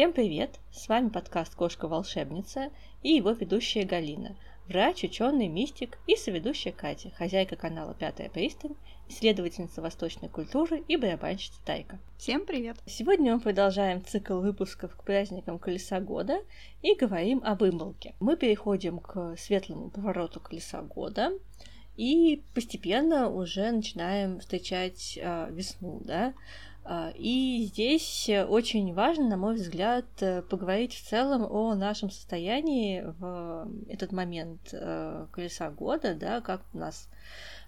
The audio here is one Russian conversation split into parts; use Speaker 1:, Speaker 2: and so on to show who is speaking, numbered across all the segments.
Speaker 1: Всем привет! С вами подкаст «Кошка-волшебница» и его ведущая Галина, врач, ученый, мистик и соведущая Катя, хозяйка канала «Пятая пристань», исследовательница восточной культуры и барабанщица Тайка.
Speaker 2: Всем привет!
Speaker 1: Сегодня мы продолжаем цикл выпусков к праздникам Колеса Года и говорим об имболке. Мы переходим к светлому повороту Колеса Года, и постепенно уже начинаем встречать э, весну, да, и здесь очень важно, на мой взгляд, э, поговорить в целом о нашем состоянии в этот момент э, колеса года, да, как у нас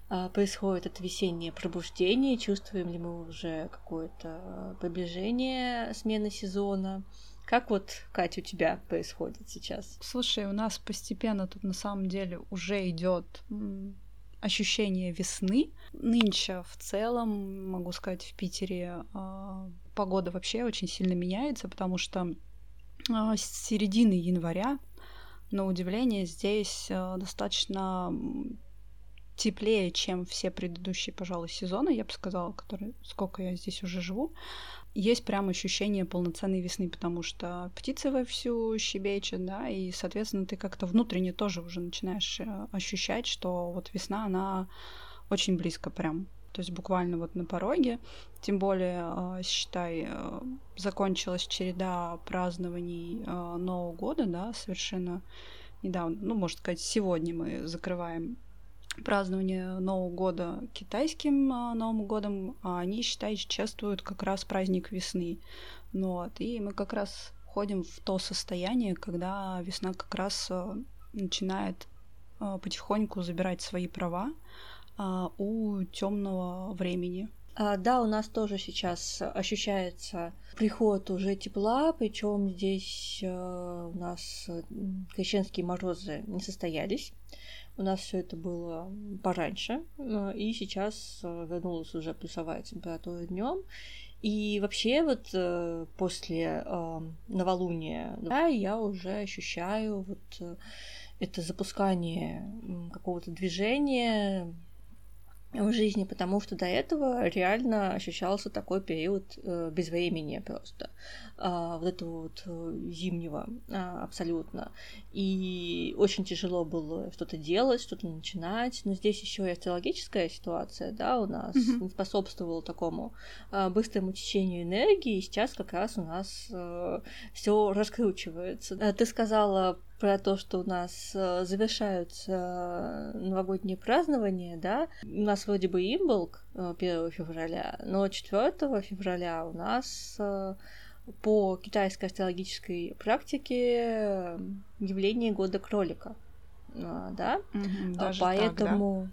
Speaker 1: а, происходит это весеннее пробуждение, чувствуем ли мы уже какое-то приближение смены сезона. Как вот, Катя, у тебя происходит сейчас?
Speaker 2: Слушай, у нас постепенно тут на самом деле уже идет ощущение весны. Нынче в целом, могу сказать, в Питере э, погода вообще очень сильно меняется, потому что э, с середины января, на удивление, здесь э, достаточно теплее, чем все предыдущие, пожалуй, сезоны, я бы сказала, которые, сколько я здесь уже живу есть прям ощущение полноценной весны, потому что птицы вовсю щебечут, да, и, соответственно, ты как-то внутренне тоже уже начинаешь э, ощущать, что вот весна, она очень близко прям. То есть буквально вот на пороге. Тем более, э, считай, э, закончилась череда празднований Нового года, да, совершенно недавно. Ну, можно сказать, сегодня мы закрываем празднование Нового года китайским а, Новым годом, а они, считай, чествуют как раз праздник весны. Ну, вот. И мы как раз входим в то состояние, когда весна как раз а, начинает а, потихоньку забирать свои права у темного времени.
Speaker 1: А, да, у нас тоже сейчас ощущается приход уже тепла, причем здесь э, у нас крещенские морозы не состоялись. У нас все это было пораньше, э, и сейчас э, вернулась уже плюсовая температура днем. И вообще вот э, после новолуния я уже ощущаю вот это запускание какого-то движения, в жизни, потому что до этого реально ощущался такой период э, безвремени просто, э, вот этого вот э, зимнего э, абсолютно. И очень тяжело было что-то делать, что-то начинать, но здесь еще и астрологическая ситуация, да, у нас mm-hmm. способствовала такому э, быстрому течению энергии, и сейчас как раз у нас э, все раскручивается. Э, ты сказала про то, что у нас э, завершаются новогодние празднования, да, у нас вроде бы имболк 1 э, февраля, но 4 февраля у нас э, по китайской астрологической практике явление года кролика, да,
Speaker 2: угу, даже
Speaker 1: поэтому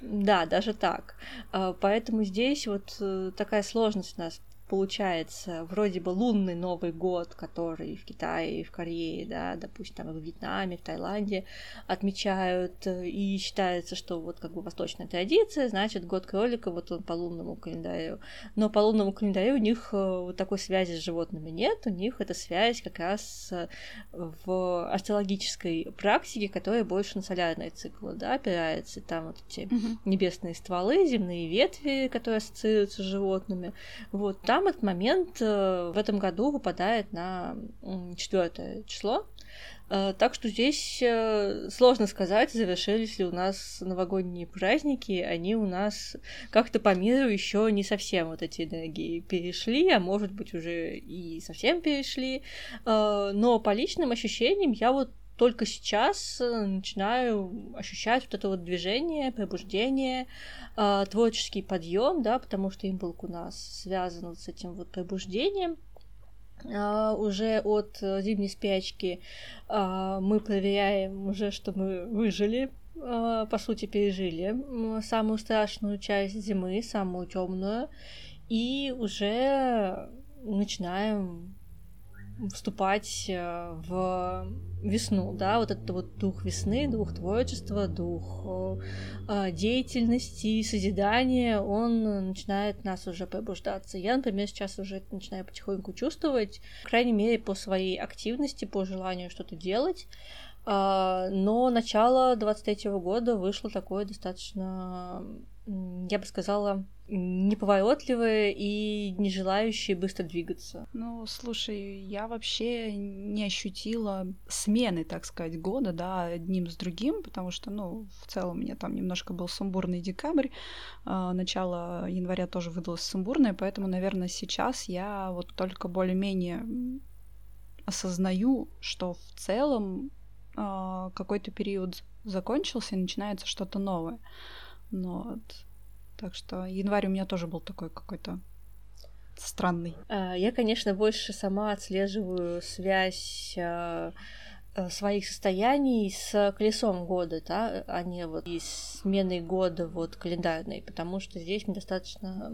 Speaker 2: так, да?
Speaker 1: Да, даже так. Поэтому здесь вот такая сложность у нас получается вроде бы лунный Новый год, который в Китае и в Корее, да, допустим, там в Вьетнаме, в Таиланде отмечают, и считается, что вот как бы восточная традиция, значит, год кролика, вот он по лунному календарю. Но по лунному календарю у них э, вот такой связи с животными нет, у них эта связь как раз э, в астрологической практике, которая больше на солярные циклы, да, опирается. Там вот эти mm-hmm. небесные стволы, земные ветви, которые ассоциируются с животными. Вот там там этот момент э, в этом году выпадает на четвертое число. Э, так что здесь э, сложно сказать, завершились ли у нас новогодние праздники. Они у нас как-то по миру еще не совсем вот эти энергии перешли, а может быть уже и совсем перешли. Но по личным ощущениям я вот только сейчас э, начинаю ощущать вот это вот движение, пробуждение, э, творческий подъем, да, потому что импулк у нас связан с этим вот пробуждением. Uh, уже от uh, зимней спячки uh, мы проверяем уже, что мы выжили, по сути, пережили самую страшную часть зимы, самую темную, и уже начинаем вступать э, в весну, да, вот этот вот дух весны, дух творчества, дух э, деятельности, созидания, он начинает нас уже пробуждаться. Я, например, сейчас уже начинаю потихоньку чувствовать, по крайней мере, по своей активности, по желанию что-то делать, э, но начало 23 года вышло такое достаточно, я бы сказала, неповоротливые и не желающие быстро двигаться.
Speaker 2: Ну, слушай, я вообще не ощутила смены, так сказать, года, да, одним с другим, потому что, ну, в целом у меня там немножко был сумбурный декабрь, а, начало января тоже выдалось сумбурное, поэтому, наверное, сейчас я вот только более-менее осознаю, что в целом э, какой-то период закончился и начинается что-то новое. Ну, вот. Так что январь у меня тоже был такой какой-то странный.
Speaker 1: А, я, конечно, больше сама отслеживаю связь а, своих состояний с колесом года, да, а не вот и сменой года вот календарной, потому что здесь мне достаточно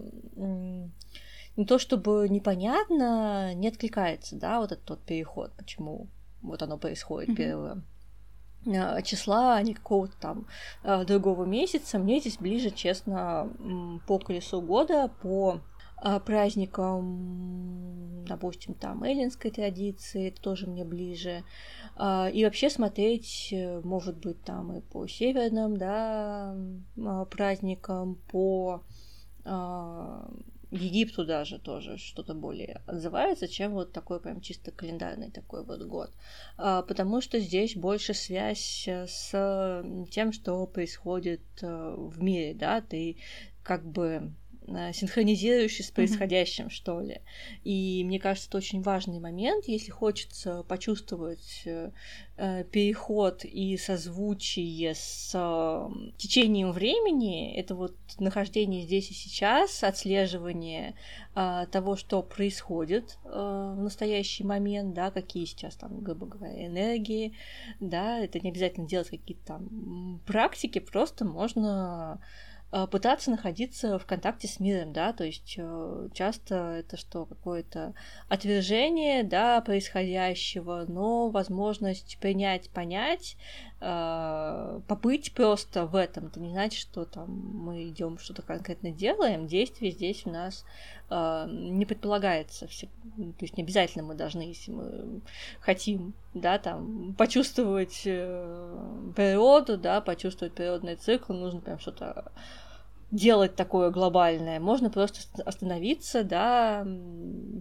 Speaker 1: не то чтобы непонятно, не откликается, да, вот этот тот переход, почему вот оно происходит mm-hmm. первое числа, а не какого-то там а, другого месяца. Мне здесь ближе, честно, по колесу года, по а, праздникам, допустим, там эллинской традиции, это тоже мне ближе. И вообще смотреть, э, может быть, там и по северным, да, праздникам, по Египту даже тоже что-то более отзывается, чем вот такой прям чисто календарный такой вот год. А, потому что здесь больше связь э, с тем, что происходит э, в мире, да, ты как бы синхронизирующий с происходящим, mm-hmm. что ли. И мне кажется, это очень важный момент, если хочется почувствовать э, э переход и созвучие с э, течением времени, это вот нахождение здесь и сейчас, отслеживание э, того, что происходит э, в настоящий момент, да, какие сейчас там, грубо говоря, энергии, да, это не обязательно делать какие-то там практики, просто можно Э, пытаться находиться в контакте с миром, да, то есть э, часто это что, какое-то отвержение, да, происходящего, но возможность принять, понять, э, побыть просто в этом, это не значит, что там мы идем что-то конкретно делаем, действие здесь у нас не предполагается, то есть не обязательно мы должны, если мы хотим, да, там, почувствовать природу, да, почувствовать природный цикл, нужно прям что-то делать такое глобальное, можно просто остановиться, да,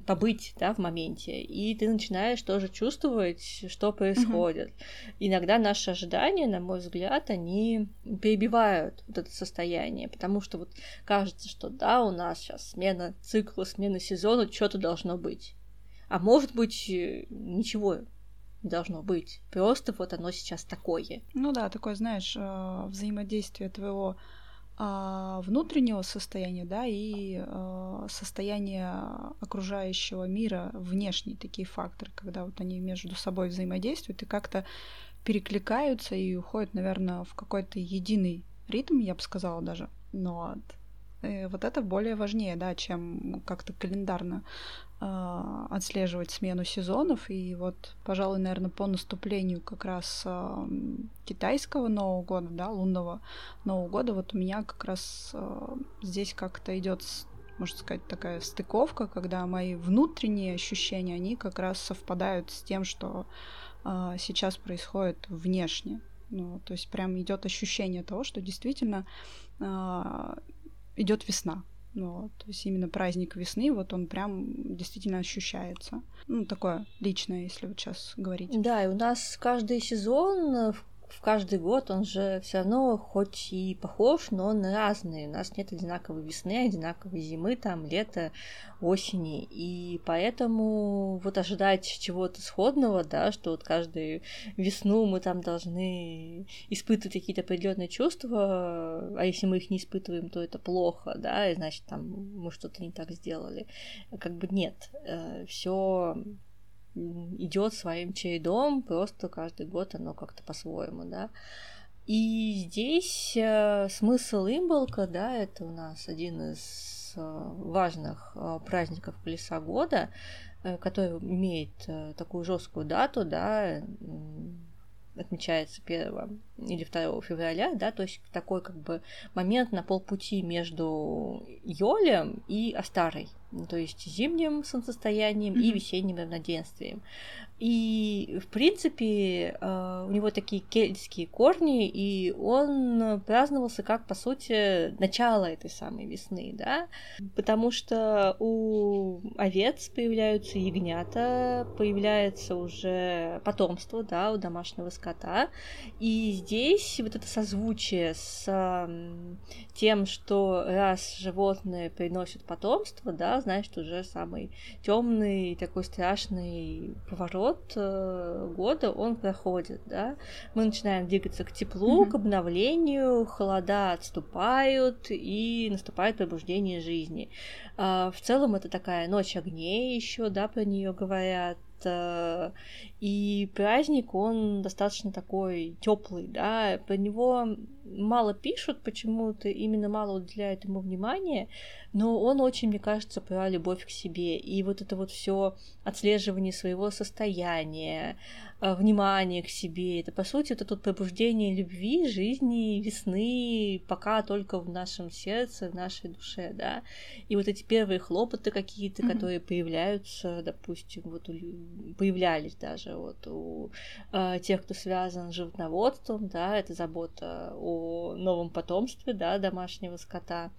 Speaker 1: побыть, да, в моменте, и ты начинаешь тоже чувствовать, что происходит. Mm-hmm. Иногда наши ожидания, на мой взгляд, они перебивают вот это состояние, потому что вот кажется, что да, у нас сейчас смена цикла, смена сезона, что-то должно быть. А может быть, э, ничего не должно быть. Просто вот оно сейчас такое.
Speaker 2: Ну да, такое, знаешь, э, взаимодействие твоего внутреннего состояния, да, и а, состояния окружающего мира, внешние такие факторы, когда вот они между собой взаимодействуют и как-то перекликаются и уходят, наверное, в какой-то единый ритм, я бы сказала даже. Но э, вот это более важнее, да, чем как-то календарно э, отслеживать смену сезонов. И вот, пожалуй, наверное, по наступлению как раз э, китайского Нового года, да, лунного Нового года, вот у меня как раз э, здесь как-то идет можно сказать, такая стыковка, когда мои внутренние ощущения, они как раз совпадают с тем, что э, сейчас происходит внешне. Ну, то есть прям идет ощущение того, что действительно э, идет весна. Ну, вот, то есть именно праздник весны, вот он прям действительно ощущается. Ну, такое личное, если вот сейчас говорить.
Speaker 1: Да, и у нас каждый сезон в каждый год он же все равно хоть и похож, но он разный. У нас нет одинаковой весны, одинаковой зимы, там, лета, осени. И поэтому вот ожидать чего-то сходного, да, что вот каждую весну мы там должны испытывать какие-то определенные чувства, а если мы их не испытываем, то это плохо, да, и значит там мы что-то не так сделали. Как бы нет, э, все идет своим чередом, просто каждый год оно как-то по-своему, да. И здесь э, смысл имболка, да, это у нас один из э, важных э, праздников колеса года, который имеет такую жесткую дату, да, отмечается 1 или 2 февраля, да, то есть такой как бы момент на полпути между Йолем и Астарой, то есть зимним солнцестоянием mm-hmm. и весенним равноденствием. И, в принципе, э, у него такие кельтские корни, и он праздновался как, по сути, начало этой самой весны, да, потому что у овец появляются ягнята, появляется уже потомство, да, у домашнего скота, и здесь вот это созвучие с тем, что раз животные приносят потомство, да, значит, уже самый темный такой страшный поворот год э, года он проходит, да, мы начинаем двигаться к теплу, mm-hmm. к обновлению, холода отступают и наступает пробуждение жизни. А, в целом это такая ночь огней еще, да, про нее говорят, Э, и праздник, он достаточно такой теплый, да, про него мало пишут, почему-то именно мало уделяют ему внимания, но он очень, мне кажется, про любовь к себе. И вот это вот все отслеживание своего состояния, э, внимание к себе, это, по сути, это тут пробуждение любви, жизни, весны, пока только в нашем сердце, в нашей душе, да. И вот эти первые хлопоты какие-то, mm-hmm. которые появляются, допустим, вот у появлялись даже вот у э, тех, кто связан с животноводством, да, это забота о новом потомстве, да, домашнего скота.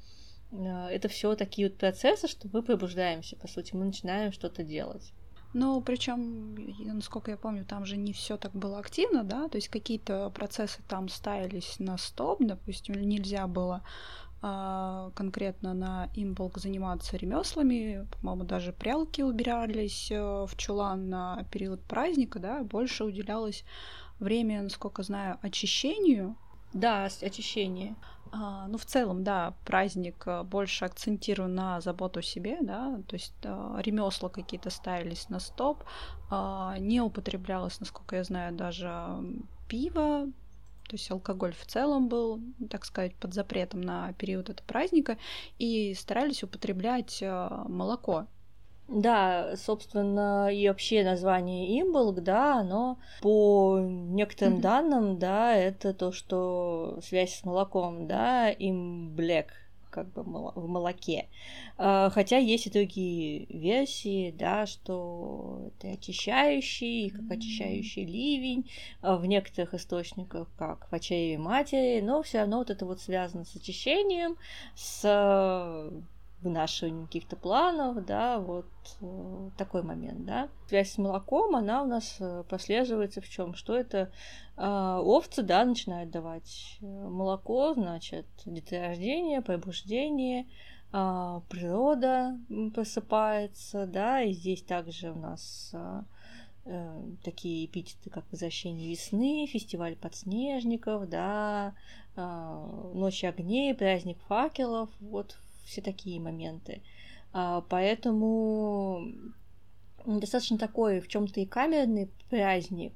Speaker 1: Э, это все такие вот процессы, что мы пробуждаемся, по сути, мы начинаем что-то делать.
Speaker 2: Ну, причем, насколько я помню, там же не все так было активно, да, то есть какие-то процессы там ставились на стоп, допустим, нельзя было а, конкретно на имболк заниматься ремеслами. По-моему, даже прялки убирались э, в чулан на период праздника, да, больше уделялось время, насколько знаю, очищению.
Speaker 1: Да, очищение.
Speaker 2: А, ну, в целом, да, праздник э, больше акцентирован на заботу о себе, да, то есть а, ремесла какие-то ставились на стоп, а, не употреблялось, насколько я знаю, даже пиво, то есть алкоголь в целом был, так сказать, под запретом на период этого праздника, и старались употреблять э, молоко.
Speaker 1: Да, собственно, и вообще название имболк, да, оно по некоторым mm-hmm. данным, да, это то, что связь с молоком, да, имблек, как бы в молоке. А, хотя есть и другие версии, да, что это очищающий, как очищающий ливень, а, в некоторых источниках как в очереве матери, но все равно вот это вот связано с очищением, с вынашиванием каких-то планов, да, вот э, такой момент, да. Связь с молоком, она у нас э, прослеживается в чем? Что это э, овцы, да, начинают давать э, молоко, значит, деторождение, пробуждение, э, природа просыпается, да, и здесь также у нас э, такие эпитеты, как возвращение весны, фестиваль подснежников, да, ночь огней, праздник факелов, вот все такие моменты. А, поэтому достаточно такой в чем-то и камерный праздник,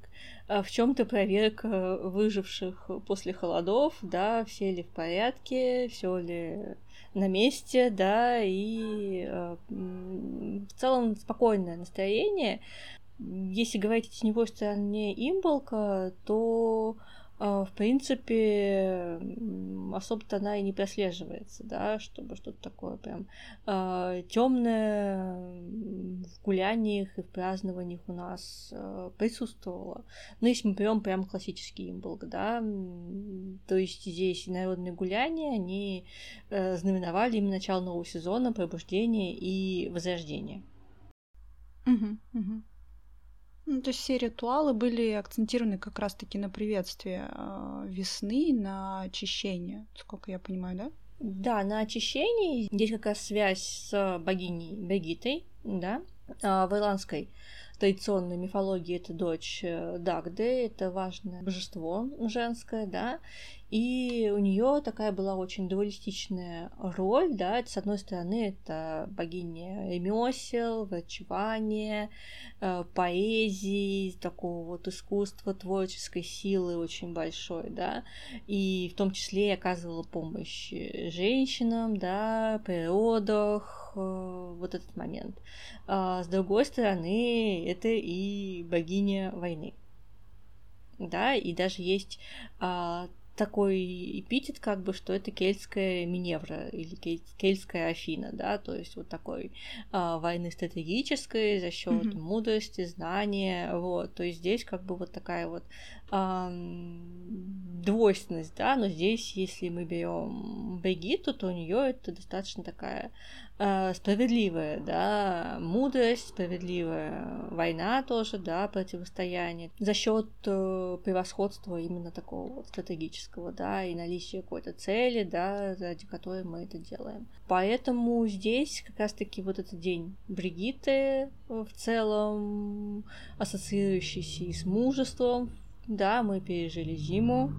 Speaker 1: а в чем-то проверка выживших после холодов, да, все ли в порядке, все ли на месте, да, и э, в целом спокойное настроение. Если говорить о теневой стороне имболка, то а, в принципе, особо-то она и не прослеживается, да, чтобы что-то такое прям э, темное в гуляниях и в празднованиях у нас э, присутствовало. Ну, если мы берем прям классический имболк, да, то есть здесь народные гуляния, они э, знаменовали именно начало нового сезона, пробуждение и возрождение.
Speaker 2: Угу, угу. Ну, то есть все ритуалы были акцентированы как раз-таки на приветствие э, весны, на очищение, сколько я понимаю, да?
Speaker 1: Да, на очищении. Здесь как раз связь с богиней Бегитой, да, в ирландской традиционной мифологии это дочь э, Дагды, это важное божество женское, да, и у нее такая была очень дуалистичная роль, да, это, с одной стороны, это богиня ремесел, врачевания, э, поэзии, такого вот искусства, творческой силы очень большой, да, и в том числе оказывала помощь женщинам, да, при родах, э, вот этот момент. А с другой стороны, это и богиня войны. да, и даже есть а, такой эпитет, как бы, что это кельтская Миневра или кельтская Афина, да, то есть вот такой а, войны стратегической за счет mm-hmm. мудрости, знания, вот, то есть здесь как бы вот такая вот двойственность, да, но здесь, если мы берем Бригитту, то у нее это достаточно такая Э, справедливая, да, мудрость, справедливая война тоже, да, противостояние за счет э, превосходства именно такого вот стратегического, да, и наличия какой-то цели, да, ради которой мы это делаем. Поэтому здесь как раз-таки вот этот день Бригитты в целом ассоциирующийся и с мужеством, да, мы пережили зиму,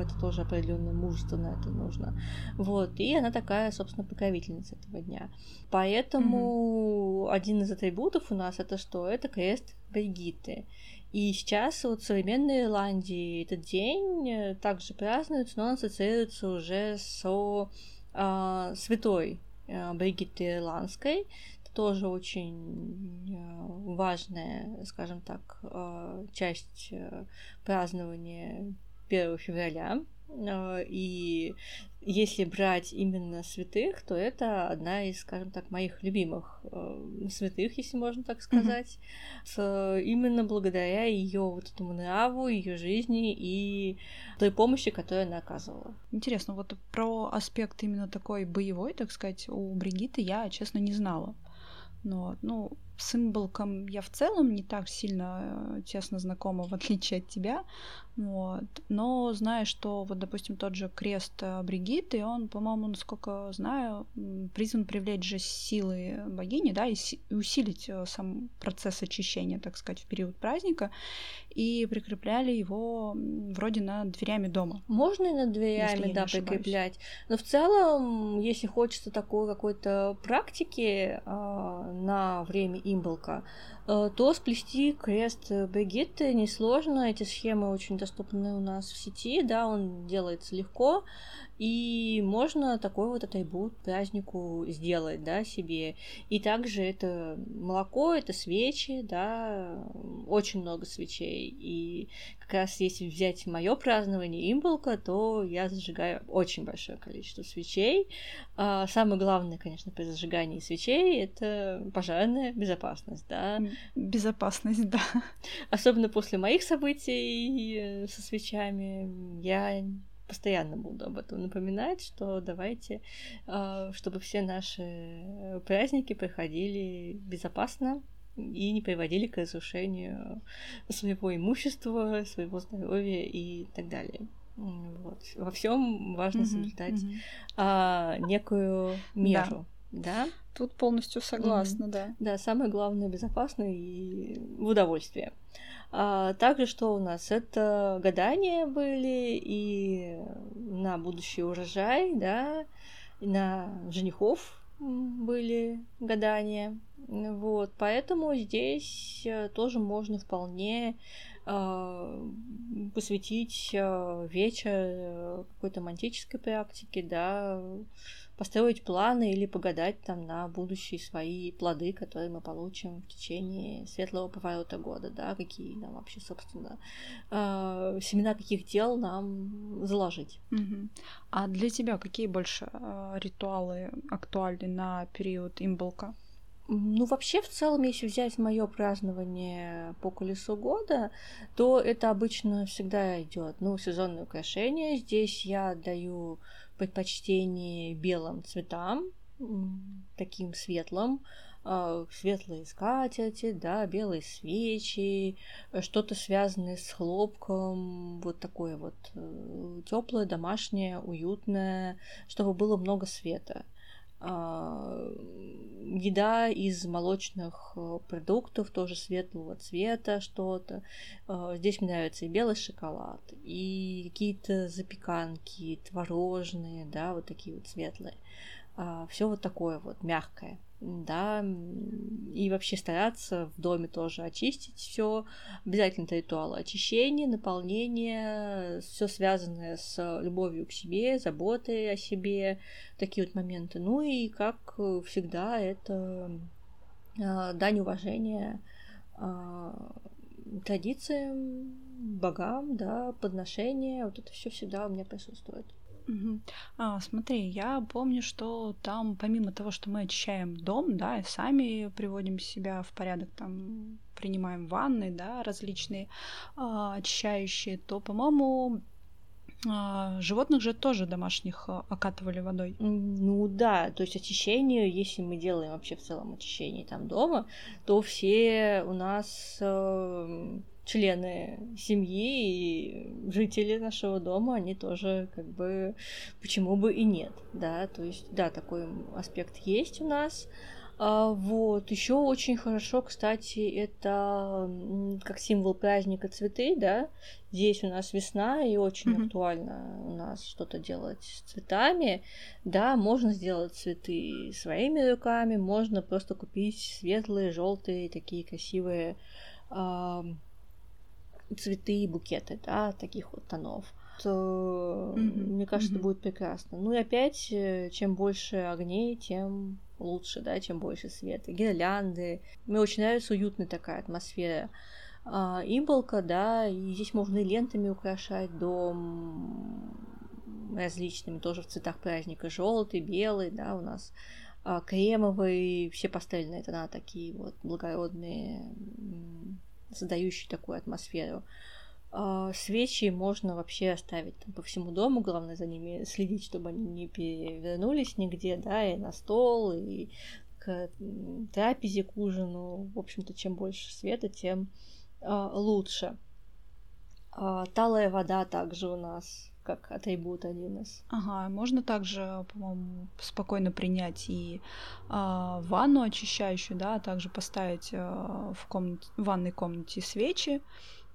Speaker 1: это тоже определенное мужество на это нужно. Вот, и она такая, собственно, покровительница этого дня. Поэтому mm-hmm. один из атрибутов у нас это что? Это крест Бригитты. И сейчас вот в современной Ирландии этот день э, также празднуется, но он ассоциируется уже со э, святой э, Бригитты Ирландской, тоже очень э, важная, скажем так, э, часть э, празднования 1 февраля. И если брать именно святых, то это одна из, скажем так, моих любимых святых, если можно так сказать, mm-hmm. с, именно благодаря ее вот этому нраву, ее жизни и той помощи, которую она оказывала.
Speaker 2: Интересно, вот про аспект именно такой боевой, так сказать, у Бригиты я, честно, не знала. Ну, ну, с имболком я в целом не так сильно э, тесно знакома, в отличие от тебя. Вот. Но знаю, что вот, допустим, тот же крест э, Бригитты, он, по-моему, насколько знаю, призван привлечь же силы богини, да, и усилить э, сам процесс очищения, так сказать, в период праздника, и прикрепляли его вроде над дверями дома.
Speaker 1: Можно и над дверями, да, прикреплять. Но в целом, если хочется такой какой-то практики э, на время имболка, Э, то сплести крест Бригитты несложно. Эти схемы очень доступны у нас в сети, да, он делается легко. И можно такой вот атрибут празднику сделать, да, себе. И также это молоко, это свечи, да, очень много свечей. И как раз если взять мое празднование имболка, то я зажигаю очень большое количество свечей. А самое главное, конечно, при зажигании свечей это пожарная безопасность, да.
Speaker 2: Безопасность, да.
Speaker 1: Особенно после моих событий э, со свечами я постоянно буду об этом напоминать, что давайте, а, чтобы все наши праздники проходили безопасно и не приводили к разрушению своего имущества, своего здоровья и так далее. Вот. Во всем важно соблюдать mm-hmm. а, некую меру. Да. да?
Speaker 2: Тут полностью согласна, mm-hmm. да.
Speaker 1: Да, самое главное безопасно и в удовольствие. А, также что у нас? Это гадания были и на будущий урожай, да, и на женихов были гадания. Вот, поэтому здесь э, тоже можно вполне э, посвятить э, вечер какой-то романтической практике, да, построить планы или погадать там на будущие свои плоды, которые мы получим в течение светлого поворота года, да, какие нам вообще, собственно, э, семена каких дел нам заложить.
Speaker 2: Угу. А для тебя какие больше э, ритуалы актуальны на период имболка?
Speaker 1: Ну, вообще, в целом, если взять мое празднование по колесу года, то это обычно всегда идет, ну, сезонное украшение. Здесь я даю предпочтение белым цветам, таким светлым, а, светлые скатерти, да, белые свечи, что-то связанное с хлопком, вот такое вот э, теплое, домашнее, уютное, чтобы было много света. А, еда из молочных э, продуктов, тоже светлого цвета что-то. А, здесь мне нравится и белый шоколад, и какие-то запеканки, творожные, да, вот такие вот светлые. А, Все вот такое вот мягкое да, и вообще стараться в доме тоже очистить все. Обязательно это ритуалы очищения, наполнения, все связанное с любовью к себе, заботой о себе, такие вот моменты. Ну и, как всегда, это э, дань уважения э, традициям, богам, да, подношения, вот это все всегда у меня присутствует.
Speaker 2: А, смотри, я помню, что там, помимо того, что мы очищаем дом, да, и сами приводим себя в порядок, там принимаем ванны, да, различные а, очищающие, то, по-моему, а, животных же тоже домашних а, окатывали водой.
Speaker 1: Ну да, то есть очищение, если мы делаем вообще в целом очищение там дома, то все у нас э, члены семьи и жители нашего дома, они тоже как бы почему бы и нет, да, то есть да, такой аспект есть у нас. А, вот, еще очень хорошо, кстати, это как символ праздника цветы, да. Здесь у нас весна, и очень mm-hmm. актуально у нас что-то делать с цветами. Да, можно сделать цветы своими руками, можно просто купить светлые, желтые, такие красивые цветы и букеты, да, таких вот тонов то, mm-hmm. мне кажется, mm-hmm. это будет прекрасно. Ну и опять, э, чем больше огней, тем лучше, да, чем больше света. Гирлянды. Мне очень нравится уютная такая атмосфера. А, имболка, да, и здесь можно и лентами украшать дом различными, тоже в цветах праздника. Желтый, белый, да, у нас а, кремовый, все пастельные тона такие вот благородные, создающие такую атмосферу. А, свечи можно вообще оставить там, по всему дому, главное за ними следить, чтобы они не перевернулись нигде, да, и на стол, и к трапезе, к ужину. В общем-то, чем больше света, тем а, лучше. А, талая вода также у нас как атрибут один из.
Speaker 2: Ага, можно также, по-моему, спокойно принять и э, ванну очищающую, да, а также поставить э, в, комнате, в ванной комнате свечи,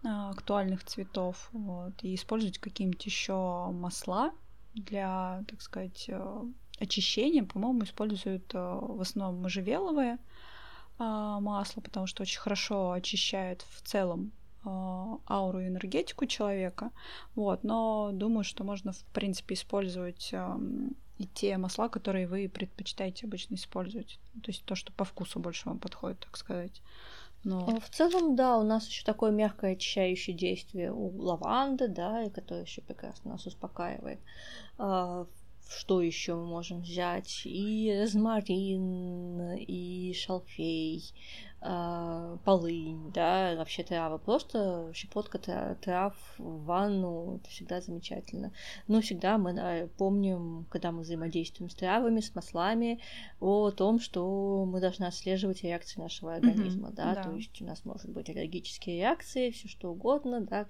Speaker 2: а, актуальных цветов, вот, и использовать какие-нибудь еще масла для, так сказать, э, очищения. По-моему, используют э, в основном можжевеловое а, масло, потому что очень хорошо очищает в целом ауру и энергетику человека. Вот, но думаю, что можно, в принципе, использовать и те масла, которые вы предпочитаете обычно использовать. То есть то, что по вкусу больше вам подходит, так сказать.
Speaker 1: Но... Ну. В целом, да, у нас еще такое мягкое очищающее действие у лаванды, да, и которое еще прекрасно нас успокаивает. А, что еще мы можем взять? И розмарин, и шалфей, э, полынь, да, вообще травы. Просто щепотка трав в ванну, это всегда замечательно. Но всегда мы да, помним, когда мы взаимодействуем с травами, с маслами, о том, что мы должны отслеживать реакции нашего организма, mm-hmm, да? да, то есть у нас может быть аллергические реакции, все что угодно, да,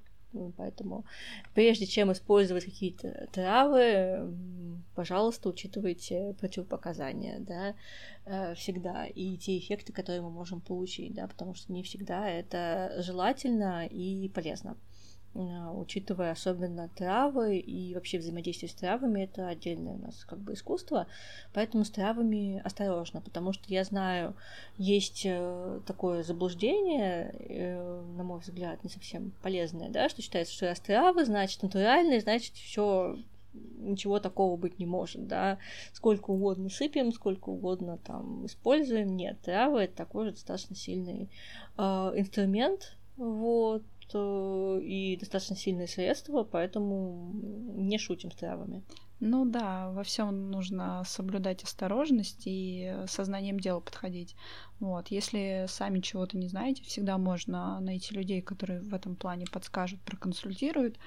Speaker 1: поэтому прежде чем использовать какие-то травы, пожалуйста, учитывайте противопоказания, да, э, всегда, и те эффекты, которые мы можем получить, да, потому что не всегда это желательно и полезно. А, учитывая особенно травы и вообще взаимодействие с травами, это отдельное у нас как бы искусство, поэтому с травами осторожно, потому что я знаю, есть э, такое заблуждение, э, на мой взгляд, не совсем полезное, да, что считается, что раз травы, значит натуральные, значит все ничего такого быть не может, да, сколько угодно сыпем, сколько угодно там используем, нет, травы это такой же достаточно сильный э, инструмент, вот, и достаточно сильные средства, поэтому не шутим с травами.
Speaker 2: Ну да, во всем нужно соблюдать осторожность и сознанием дела подходить. Вот. Если сами чего-то не знаете, всегда можно найти людей, которые в этом плане подскажут, проконсультируют.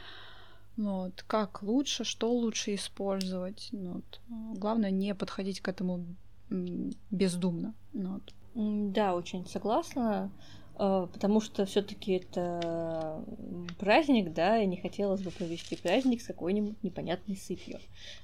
Speaker 2: Вот. Как лучше, что лучше использовать. Вот. Главное не подходить к этому бездумно. Вот.
Speaker 1: Да, очень согласна. А, потому что все-таки это праздник, да, и не хотелось бы провести праздник с какой-нибудь непонятной сыпью.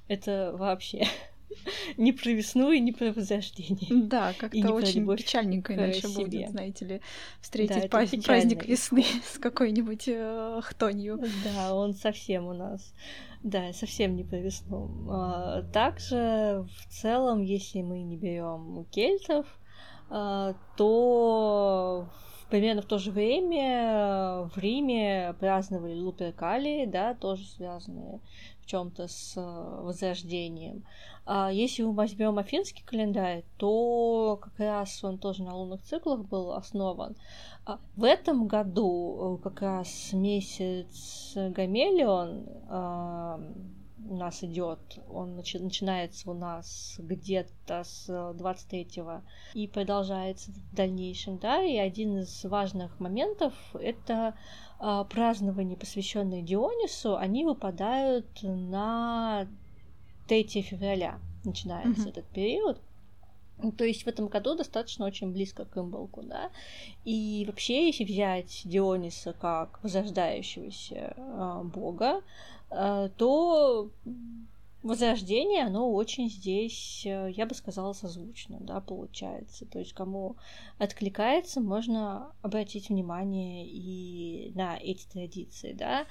Speaker 1: Это вообще не про весну и не про возрождение.
Speaker 2: Да, как-то очень печальненько иначе себе. будет, знаете ли, встретить да, праздник весны с какой-нибудь э, хтонью.
Speaker 1: Да, он совсем у нас, да, совсем не про весну. А, также в целом, если мы не берем кельтов, а, то примерно в то же время в Риме праздновали Луперкали, да, тоже связанные в чем-то с э, возрождением. А если мы возьмем афинский календарь, то как раз он тоже на лунных циклах был основан. А в этом году э, как раз месяц Гамелион у нас идет, он начи- начинается у нас где-то с 23 и продолжается в дальнейшем, да, и один из важных моментов это э, празднования, посвященные Дионису, они выпадают на 3 февраля, начинается mm-hmm. этот период. Ну, то есть в этом году достаточно очень близко к имболку, да. И вообще, если взять Диониса как возрождающегося э, бога, то возрождение, оно очень здесь, э, я бы сказала, созвучно, да, получается. То есть, кому откликается, можно обратить внимание и на эти традиции, да.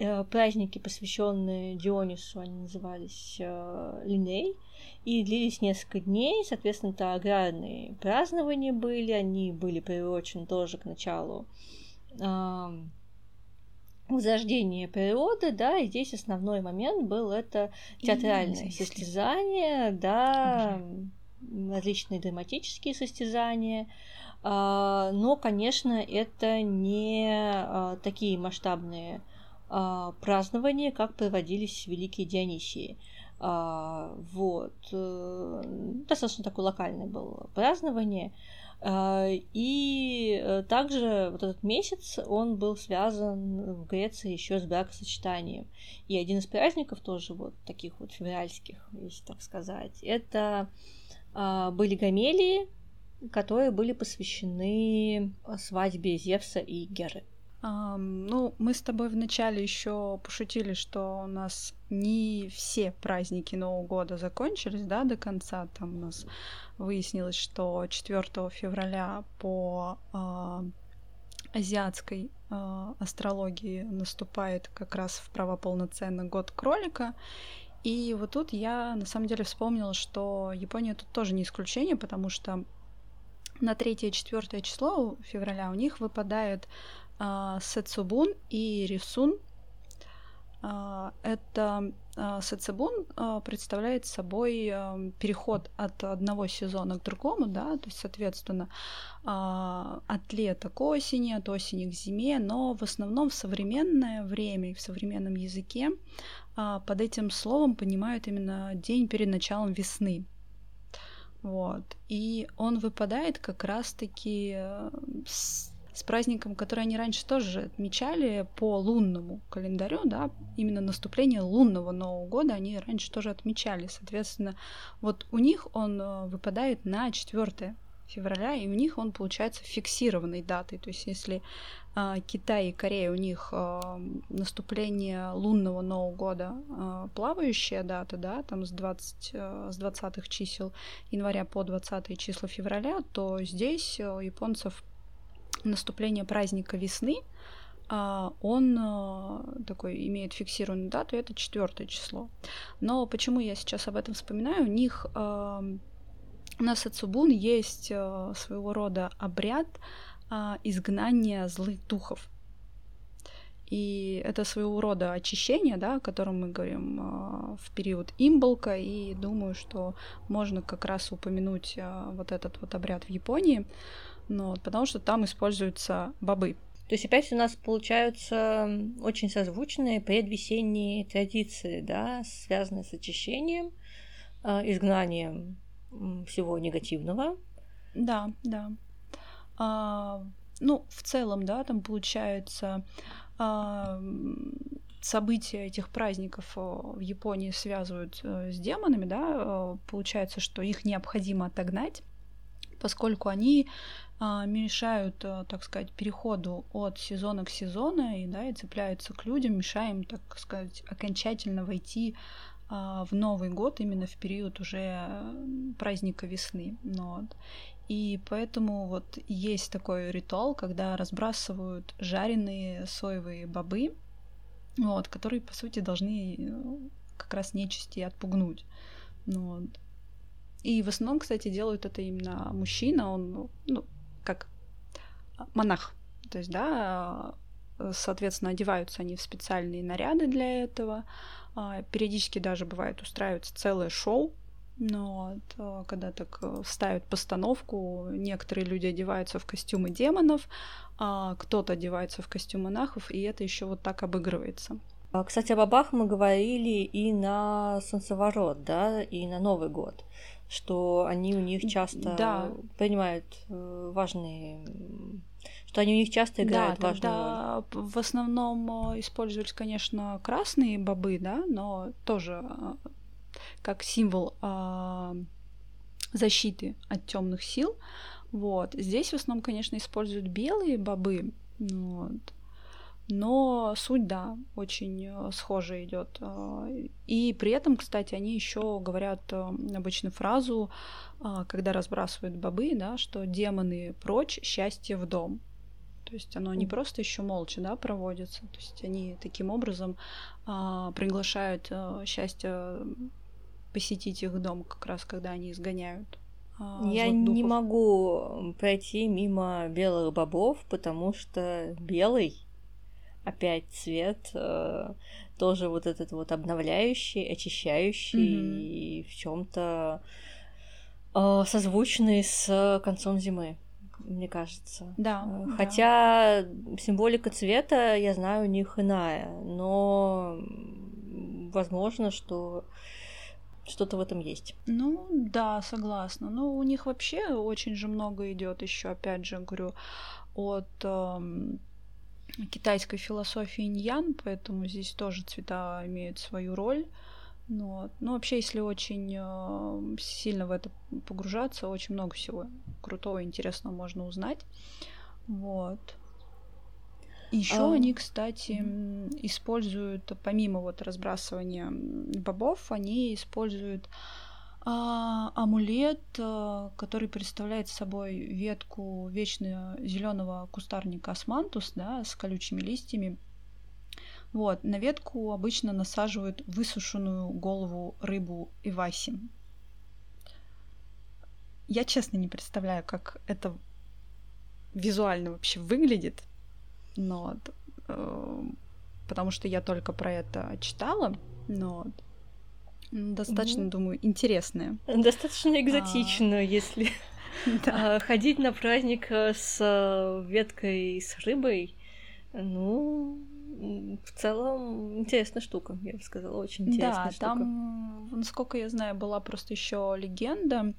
Speaker 1: Э, праздники, посвященные Дионису, они назывались Линей, и длились несколько дней, соответственно, это аграрные празднования были, они были приурочены тоже к началу возрождение природы, да, и здесь основной момент был это театральное состязание, да, различные драматические состязания, а, но, конечно, это не а, такие масштабные а, празднования, как проводились великие Дионисии. Вот. Э, достаточно такое локальное было празднование. А, и э, также вот этот месяц, он был связан в Греции еще с бракосочетанием. И один из праздников тоже вот таких вот февральских, если так сказать, это а, были гамелии, которые были посвящены свадьбе Зевса и Геры.
Speaker 2: Ну, мы с тобой вначале еще пошутили, что у нас не все праздники Нового года закончились, да, до конца. Там у нас выяснилось, что 4 февраля по э, азиатской э, астрологии наступает как раз в право год кролика. И вот тут я на самом деле вспомнила, что Япония тут тоже не исключение, потому что на 3 и 4 число февраля у них выпадает э, Сетсубун и Рисун. Э, это э, Сетсубун э, представляет собой э, переход от одного сезона к другому, да, то есть, соответственно, э, от лета к осени, от осени к зиме, но в основном в современное время и в современном языке под этим словом понимают именно день перед началом весны. Вот. И он выпадает как раз-таки с с праздником, который они раньше тоже отмечали по лунному календарю, да, именно наступление лунного Нового года они раньше тоже отмечали. Соответственно, вот у них он э, выпадает на 4 февраля, и у них он получается фиксированной датой. То есть если э, Китай и Корея, у них э, наступление лунного Нового года э, плавающая дата, да, там с, 20, э, с 20 чисел января по 20 числа февраля, то здесь у японцев наступление праздника весны, а, он а, такой имеет фиксированную дату, это четвертое число. Но почему я сейчас об этом вспоминаю? У них а, на Сацубун есть своего рода обряд изгнания злых духов. И это своего рода очищение, да, о котором мы говорим э, в период имболка, и думаю, что можно как раз упомянуть э, вот этот вот обряд в Японии. Ну, потому что там используются бобы.
Speaker 1: То есть опять у нас получаются очень созвучные предвесенние традиции, да, связанные с очищением, э, изгнанием всего негативного.
Speaker 2: Да, да. А, ну, в целом, да, там получается а, события этих праздников в Японии связывают э, с демонами, да, получается, что их необходимо отогнать, поскольку они а, мешают, а, так сказать, переходу от сезона к сезону и, да, и цепляются к людям, мешаем, так сказать, окончательно войти а, в Новый год именно в период уже праздника весны. Ну вот. И поэтому вот есть такой ритуал, когда разбрасывают жареные соевые бобы, вот, которые, по сути, должны э, как раз нечисти отпугнуть. Ну, вот. И в основном, кстати, делают это именно мужчина, он, ну, как монах. То есть, да, соответственно, одеваются они в специальные наряды для этого. А, периодически даже бывает устраивается целое шоу но вот, э, когда так э, ставят постановку, некоторые люди одеваются в костюмы демонов, а кто-то одевается в костюм монахов, и это еще вот так обыгрывается.
Speaker 1: А, кстати, о бабах мы говорили и на Солнцеворот, да, и на Новый год, что они у них часто да. принимают э, важные что они у них часто играют да, важную
Speaker 2: тогда роль. В основном использовались, конечно, красные бобы, да, но тоже как символ э, защиты от темных сил. Вот. Здесь в основном, конечно, используют белые бобы. Вот. Но суть, да, очень э, схожая идет. А, и при этом, кстати, они еще говорят э, обычную фразу, а, когда разбрасывают бобы, да, что демоны прочь, счастье в дом. То есть оно не просто еще молча да, проводится. То есть они таким образом а, приглашают а, счастье посетить их дом, как раз когда они изгоняют.
Speaker 1: А, Я не могу пройти мимо белых бобов, потому что белый опять цвет э, тоже вот этот вот обновляющий, очищающий mm-hmm. и в чем-то э, созвучный с концом зимы, мне кажется.
Speaker 2: Да.
Speaker 1: Э, хотя да. символика цвета, я знаю, у них иная, но возможно, что что-то в этом есть.
Speaker 2: Ну, да, согласна. Ну, у них вообще очень же много идет еще, опять же, говорю, от эм, китайской философии иньян, поэтому здесь тоже цвета имеют свою роль. Ну, ну вообще, если очень э, сильно в это погружаться, очень много всего крутого и интересного можно узнать. Вот. Еще а... они, кстати, используют, помимо вот разбрасывания бобов, они используют а, амулет, а, который представляет собой ветку вечно зеленого кустарника османтус, да, с колючими листьями. Вот, на ветку обычно насаживают высушенную голову рыбу иваси. Я честно не представляю, как это визуально вообще выглядит, но э, потому что я только про это читала, но достаточно, mm думаю, интересное.
Speaker 1: Достаточно экзотично, а... если да. ходить на праздник э, с э, веткой с рыбой. Ну, в целом интересная штука, я бы сказала, очень интересная
Speaker 2: да,
Speaker 1: штука.
Speaker 2: там, насколько я знаю, была просто еще легенда,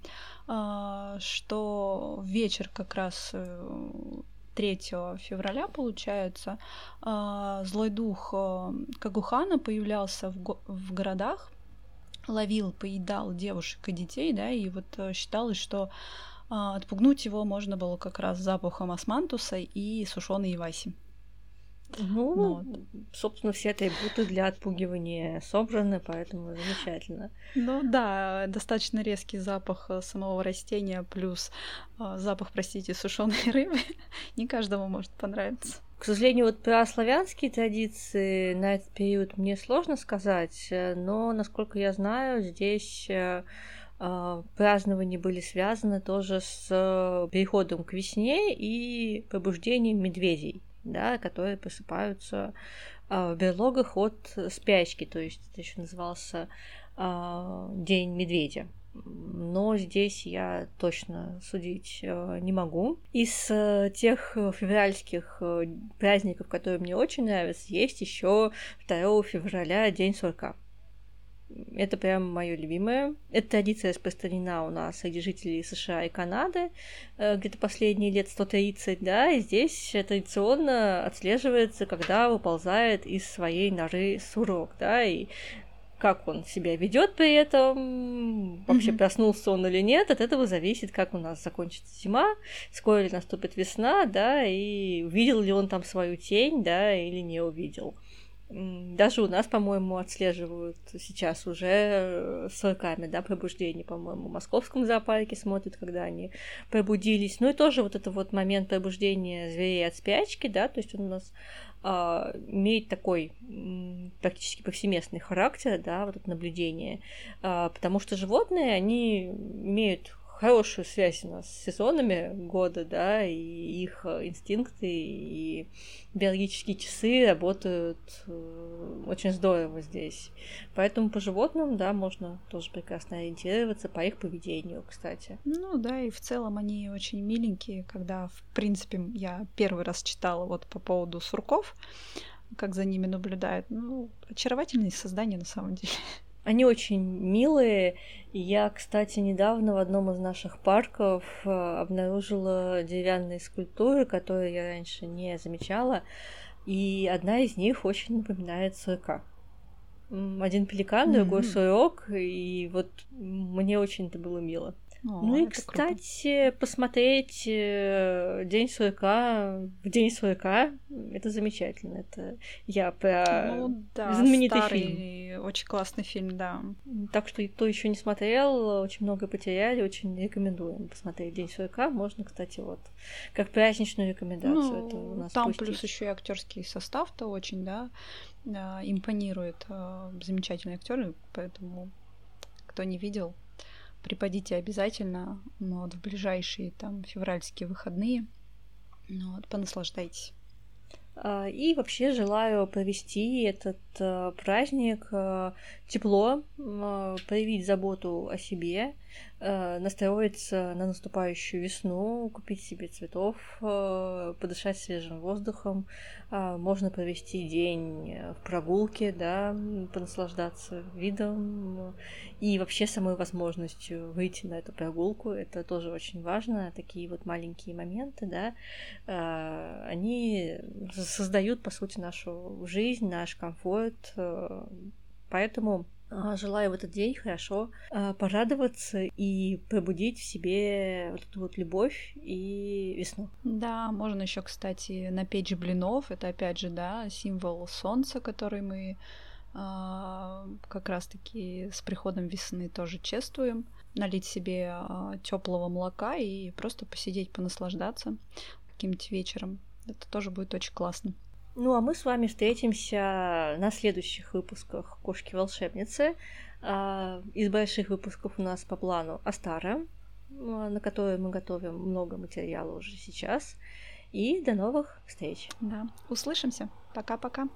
Speaker 2: а, что вечер как раз э, 3 февраля, получается, а, злой дух а, Кагухана появлялся в, го- в городах, ловил, поедал девушек и детей, да, и вот э, считалось, что а, отпугнуть его можно было как раз запахом османтуса и сушеной иваси.
Speaker 1: Ну, вот. собственно, все атрибуты для отпугивания собраны, поэтому замечательно.
Speaker 2: Ну да, достаточно резкий запах э, самого растения плюс э, запах, простите, сушеной рыбы. Не каждому может понравиться.
Speaker 1: К сожалению, вот про славянские традиции на этот период мне сложно сказать, э, но, насколько я знаю, здесь празднования были связаны тоже с переходом к весне и пробуждением медведей да, которые просыпаются э, в берлогах от спячки, то есть это еще назывался э, День медведя. Но здесь я точно судить э, не могу. Из э, тех февральских э, праздников, которые мне очень нравятся, есть еще 2 февраля День сурка. Это прям мое любимое. Эта традиция распространена у нас среди жителей США и Канады где-то последние лет 130, да, и здесь традиционно отслеживается, когда выползает из своей норы сурок, да, и как он себя ведет при этом, вообще mm-hmm. проснулся он или нет, от этого зависит, как у нас закончится зима, скоро ли наступит весна, да, и увидел ли он там свою тень, да, или не увидел. Даже у нас, по-моему, отслеживают сейчас уже э, с руками, да, пробуждение, по-моему, в московском зоопарке смотрят, когда они пробудились. Ну и тоже вот это вот момент пробуждения зверей от спячки, да, то есть он у нас а, имеет такой практически повсеместный характер, да, вот это наблюдение, а, потому что животные, они имеют хорошую связь у нас с сезонами года, да, и их инстинкты и биологические часы работают э, очень здорово здесь. Поэтому по животным, да, можно тоже прекрасно ориентироваться по их поведению, кстати.
Speaker 2: Ну да, и в целом они очень миленькие, когда, в принципе, я первый раз читала вот по поводу сурков, как за ними наблюдают. Ну, очаровательные создания на самом деле.
Speaker 1: Они очень милые. Я, кстати, недавно в одном из наших парков э, обнаружила деревянные скульптуры, которые я раньше не замечала. И одна из них очень напоминает сурка. Один пеликан, другой mm-hmm. сурок, и вот мне очень это было мило. О, ну и, кстати, круто. посмотреть э, День сурка в День сурка это замечательно. Это я про ну, да, знаменитый
Speaker 2: старый,
Speaker 1: фильм.
Speaker 2: Очень классный фильм, да.
Speaker 1: Так что кто еще не смотрел, очень много потеряли, очень рекомендуем посмотреть День сурка. Можно, кстати, вот как праздничную рекомендацию.
Speaker 2: Ну, это у нас там пустить. плюс еще и актерский состав-то очень, да, импонирует. Э, замечательные актеры, поэтому кто не видел, припадите обязательно ну, вот, в ближайшие там февральские выходные. Ну, вот, понаслаждайтесь.
Speaker 1: А, и вообще желаю провести этот праздник э, тепло, э, проявить заботу о себе, настроиться на наступающую весну, купить себе цветов, подышать свежим воздухом. Можно провести день в прогулке, да, понаслаждаться видом и вообще самой возможностью выйти на эту прогулку. Это тоже очень важно. Такие вот маленькие моменты, да, они создают, по сути, нашу жизнь, наш комфорт. Э, поэтому а, Желаю в этот день хорошо а, порадоваться и пробудить в себе вот эту вот любовь и весну.
Speaker 2: Да, можно еще, кстати, напечь блинов. Это опять же, да, символ солнца, который мы а, как раз-таки с приходом весны тоже чествуем. Налить себе теплого молока и просто посидеть, понаслаждаться каким-нибудь вечером. Это тоже будет очень классно.
Speaker 1: Ну, а мы с вами встретимся на следующих выпусках «Кошки-волшебницы». А, из больших выпусков у нас по плану Астара, а, на который мы готовим много материала уже сейчас. И до новых встреч.
Speaker 2: Да, услышимся. Пока-пока.